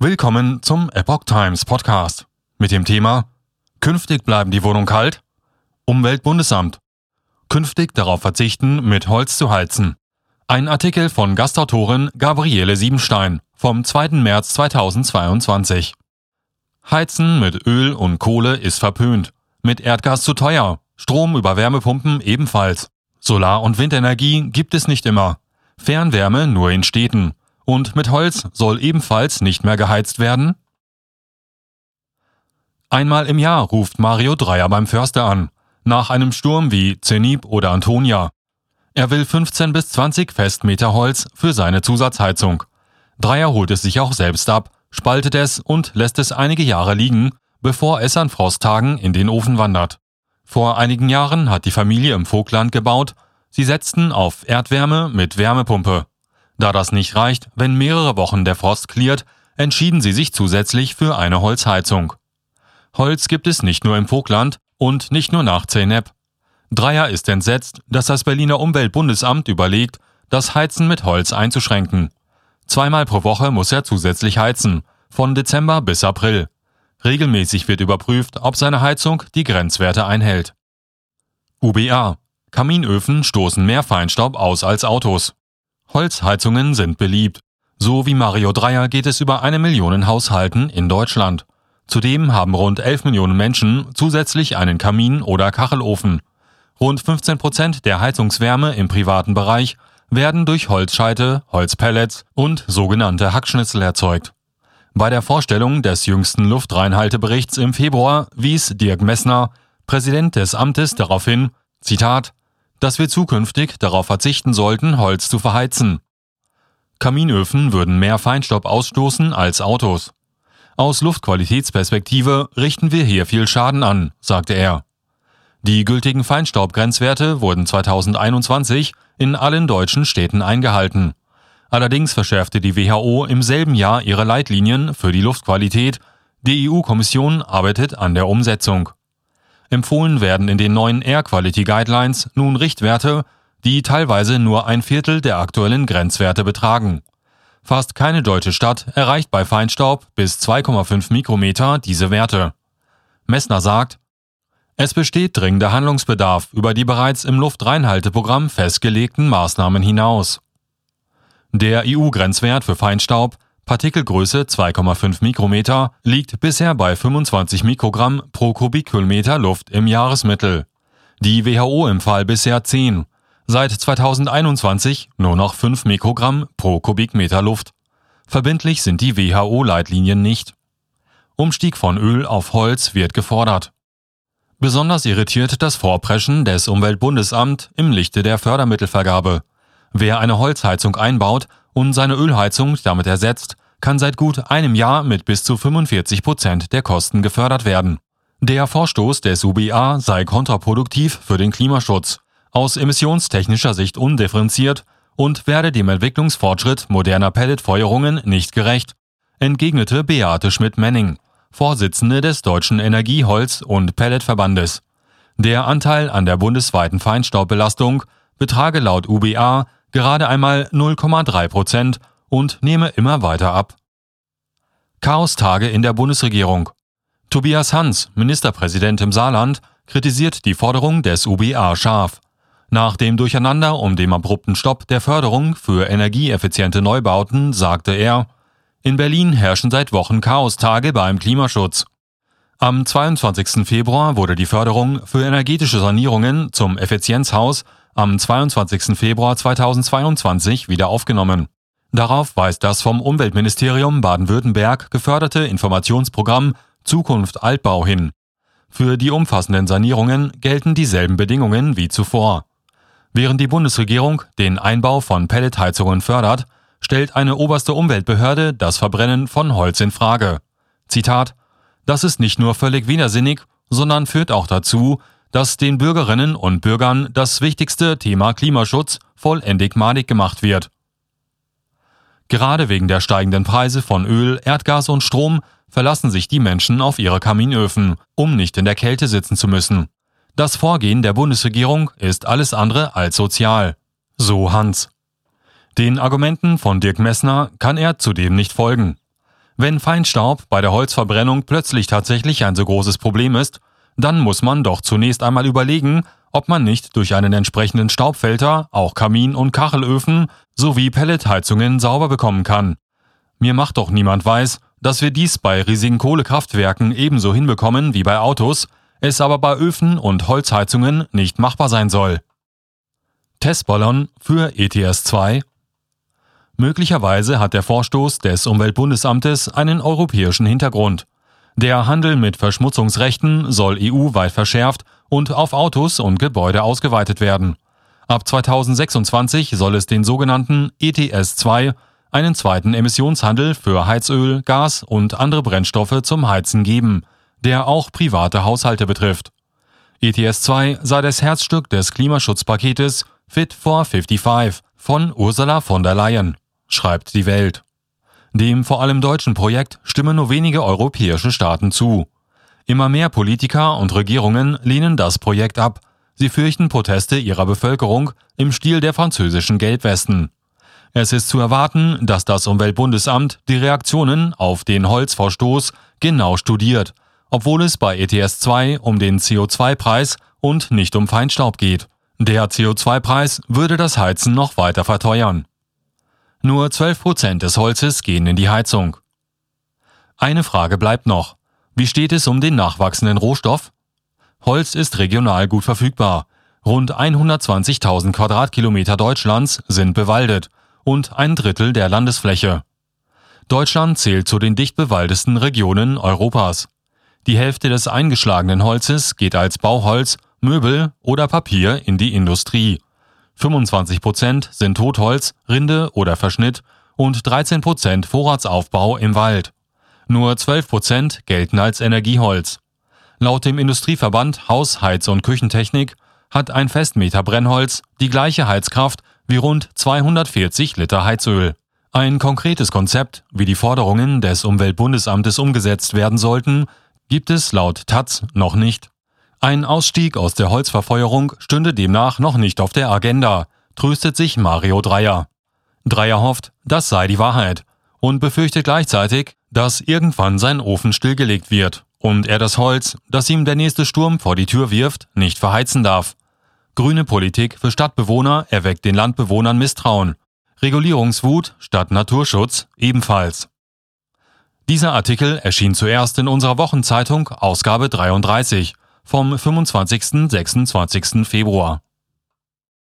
Willkommen zum Epoch Times Podcast mit dem Thema Künftig bleiben die Wohnung kalt? Umweltbundesamt. Künftig darauf verzichten, mit Holz zu heizen. Ein Artikel von Gastautorin Gabriele Siebenstein vom 2. März 2022. Heizen mit Öl und Kohle ist verpönt. Mit Erdgas zu teuer. Strom über Wärmepumpen ebenfalls. Solar- und Windenergie gibt es nicht immer. Fernwärme nur in Städten. Und mit Holz soll ebenfalls nicht mehr geheizt werden? Einmal im Jahr ruft Mario Dreier beim Förster an, nach einem Sturm wie Zenib oder Antonia. Er will 15 bis 20 Festmeter Holz für seine Zusatzheizung. Dreier holt es sich auch selbst ab, spaltet es und lässt es einige Jahre liegen, bevor es an Frosttagen in den Ofen wandert. Vor einigen Jahren hat die Familie im Vogtland gebaut, sie setzten auf Erdwärme mit Wärmepumpe. Da das nicht reicht, wenn mehrere Wochen der Frost kliert, entschieden sie sich zusätzlich für eine Holzheizung. Holz gibt es nicht nur im Vogtland und nicht nur nach Zeynep. Dreier ist entsetzt, dass das Berliner Umweltbundesamt überlegt, das Heizen mit Holz einzuschränken. Zweimal pro Woche muss er zusätzlich heizen, von Dezember bis April. Regelmäßig wird überprüft, ob seine Heizung die Grenzwerte einhält. UBA. Kaminöfen stoßen mehr Feinstaub aus als Autos. Holzheizungen sind beliebt. So wie Mario Dreier geht es über eine Million Haushalten in Deutschland. Zudem haben rund 11 Millionen Menschen zusätzlich einen Kamin oder Kachelofen. Rund 15 Prozent der Heizungswärme im privaten Bereich werden durch Holzscheite, Holzpellets und sogenannte Hackschnitzel erzeugt. Bei der Vorstellung des jüngsten Luftreinhalteberichts im Februar wies Dirk Messner, Präsident des Amtes, darauf hin, Zitat, dass wir zukünftig darauf verzichten sollten, Holz zu verheizen. Kaminöfen würden mehr Feinstaub ausstoßen als Autos. Aus Luftqualitätsperspektive richten wir hier viel Schaden an, sagte er. Die gültigen Feinstaubgrenzwerte wurden 2021 in allen deutschen Städten eingehalten. Allerdings verschärfte die WHO im selben Jahr ihre Leitlinien für die Luftqualität. Die EU-Kommission arbeitet an der Umsetzung. Empfohlen werden in den neuen Air Quality Guidelines nun Richtwerte, die teilweise nur ein Viertel der aktuellen Grenzwerte betragen. Fast keine deutsche Stadt erreicht bei Feinstaub bis 2,5 Mikrometer diese Werte. Messner sagt, es besteht dringender Handlungsbedarf über die bereits im Luftreinhalteprogramm festgelegten Maßnahmen hinaus. Der EU-Grenzwert für Feinstaub, Partikelgröße 2,5 Mikrometer, liegt bisher bei 25 Mikrogramm pro Kubikkilometer Luft im Jahresmittel. Die WHO empfahl bisher 10, Seit 2021 nur noch 5 Mikrogramm pro Kubikmeter Luft. Verbindlich sind die WHO-Leitlinien nicht. Umstieg von Öl auf Holz wird gefordert. Besonders irritiert das Vorpreschen des Umweltbundesamt im Lichte der Fördermittelvergabe. Wer eine Holzheizung einbaut und seine Ölheizung damit ersetzt, kann seit gut einem Jahr mit bis zu 45 Prozent der Kosten gefördert werden. Der Vorstoß des UBA sei kontraproduktiv für den Klimaschutz aus emissionstechnischer Sicht undifferenziert und werde dem Entwicklungsfortschritt moderner Pelletfeuerungen nicht gerecht, entgegnete Beate Schmidt-Menning, Vorsitzende des Deutschen Energieholz- und Pelletverbandes. Der Anteil an der bundesweiten Feinstaubbelastung betrage laut UBA gerade einmal 0,3 Prozent und nehme immer weiter ab. Chaostage in der Bundesregierung. Tobias Hans, Ministerpräsident im Saarland, kritisiert die Forderung des UBA scharf. Nach dem Durcheinander um den abrupten Stopp der Förderung für energieeffiziente Neubauten sagte er, in Berlin herrschen seit Wochen Chaostage beim Klimaschutz. Am 22. Februar wurde die Förderung für energetische Sanierungen zum Effizienzhaus am 22. Februar 2022 wieder aufgenommen. Darauf weist das vom Umweltministerium Baden-Württemberg geförderte Informationsprogramm Zukunft Altbau hin. Für die umfassenden Sanierungen gelten dieselben Bedingungen wie zuvor. Während die Bundesregierung den Einbau von Pelletheizungen fördert, stellt eine oberste Umweltbehörde das Verbrennen von Holz in Frage. Zitat: Das ist nicht nur völlig widersinnig, sondern führt auch dazu, dass den Bürgerinnen und Bürgern das wichtigste Thema Klimaschutz vollendig madig gemacht wird. Gerade wegen der steigenden Preise von Öl, Erdgas und Strom verlassen sich die Menschen auf ihre Kaminöfen, um nicht in der Kälte sitzen zu müssen. Das Vorgehen der Bundesregierung ist alles andere als sozial. So Hans. Den Argumenten von Dirk Messner kann er zudem nicht folgen. Wenn Feinstaub bei der Holzverbrennung plötzlich tatsächlich ein so großes Problem ist, dann muss man doch zunächst einmal überlegen, ob man nicht durch einen entsprechenden Staubfilter auch Kamin- und Kachelöfen sowie Pelletheizungen sauber bekommen kann. Mir macht doch niemand weiß, dass wir dies bei riesigen Kohlekraftwerken ebenso hinbekommen wie bei Autos, es aber bei Öfen und Holzheizungen nicht machbar sein soll. Testballon für ETS 2 Möglicherweise hat der Vorstoß des Umweltbundesamtes einen europäischen Hintergrund. Der Handel mit Verschmutzungsrechten soll EU-weit verschärft und auf Autos und Gebäude ausgeweitet werden. Ab 2026 soll es den sogenannten ETS 2, einen zweiten Emissionshandel für Heizöl, Gas und andere Brennstoffe zum Heizen geben, der auch private Haushalte betrifft. ETS 2 sei das Herzstück des Klimaschutzpaketes Fit for 55 von Ursula von der Leyen, schreibt die Welt. Dem vor allem deutschen Projekt stimmen nur wenige europäische Staaten zu. Immer mehr Politiker und Regierungen lehnen das Projekt ab. Sie fürchten Proteste ihrer Bevölkerung im Stil der französischen Gelbwesten. Es ist zu erwarten, dass das Umweltbundesamt die Reaktionen auf den Holzverstoß genau studiert, obwohl es bei ETS 2 um den CO2-Preis und nicht um Feinstaub geht. Der CO2-Preis würde das Heizen noch weiter verteuern. Nur 12 Prozent des Holzes gehen in die Heizung. Eine Frage bleibt noch. Wie steht es um den nachwachsenden Rohstoff? Holz ist regional gut verfügbar. Rund 120.000 Quadratkilometer Deutschlands sind bewaldet und ein Drittel der Landesfläche. Deutschland zählt zu den dicht bewaldesten Regionen Europas. Die Hälfte des eingeschlagenen Holzes geht als Bauholz, Möbel oder Papier in die Industrie. 25 Prozent sind Totholz, Rinde oder Verschnitt und 13 Prozent Vorratsaufbau im Wald. Nur 12 Prozent gelten als Energieholz. Laut dem Industrieverband Haus-, Heiz- und Küchentechnik hat ein Festmeter Brennholz die gleiche Heizkraft wie rund 240 Liter Heizöl. Ein konkretes Konzept, wie die Forderungen des Umweltbundesamtes umgesetzt werden sollten, gibt es laut Taz noch nicht. Ein Ausstieg aus der Holzverfeuerung stünde demnach noch nicht auf der Agenda, tröstet sich Mario Dreyer. Dreyer hofft, das sei die Wahrheit und befürchtet gleichzeitig, dass irgendwann sein Ofen stillgelegt wird und er das Holz, das ihm der nächste Sturm vor die Tür wirft, nicht verheizen darf. Grüne Politik für Stadtbewohner erweckt den Landbewohnern Misstrauen. Regulierungswut statt Naturschutz ebenfalls. Dieser Artikel erschien zuerst in unserer Wochenzeitung Ausgabe 33 vom 25. 26. Februar.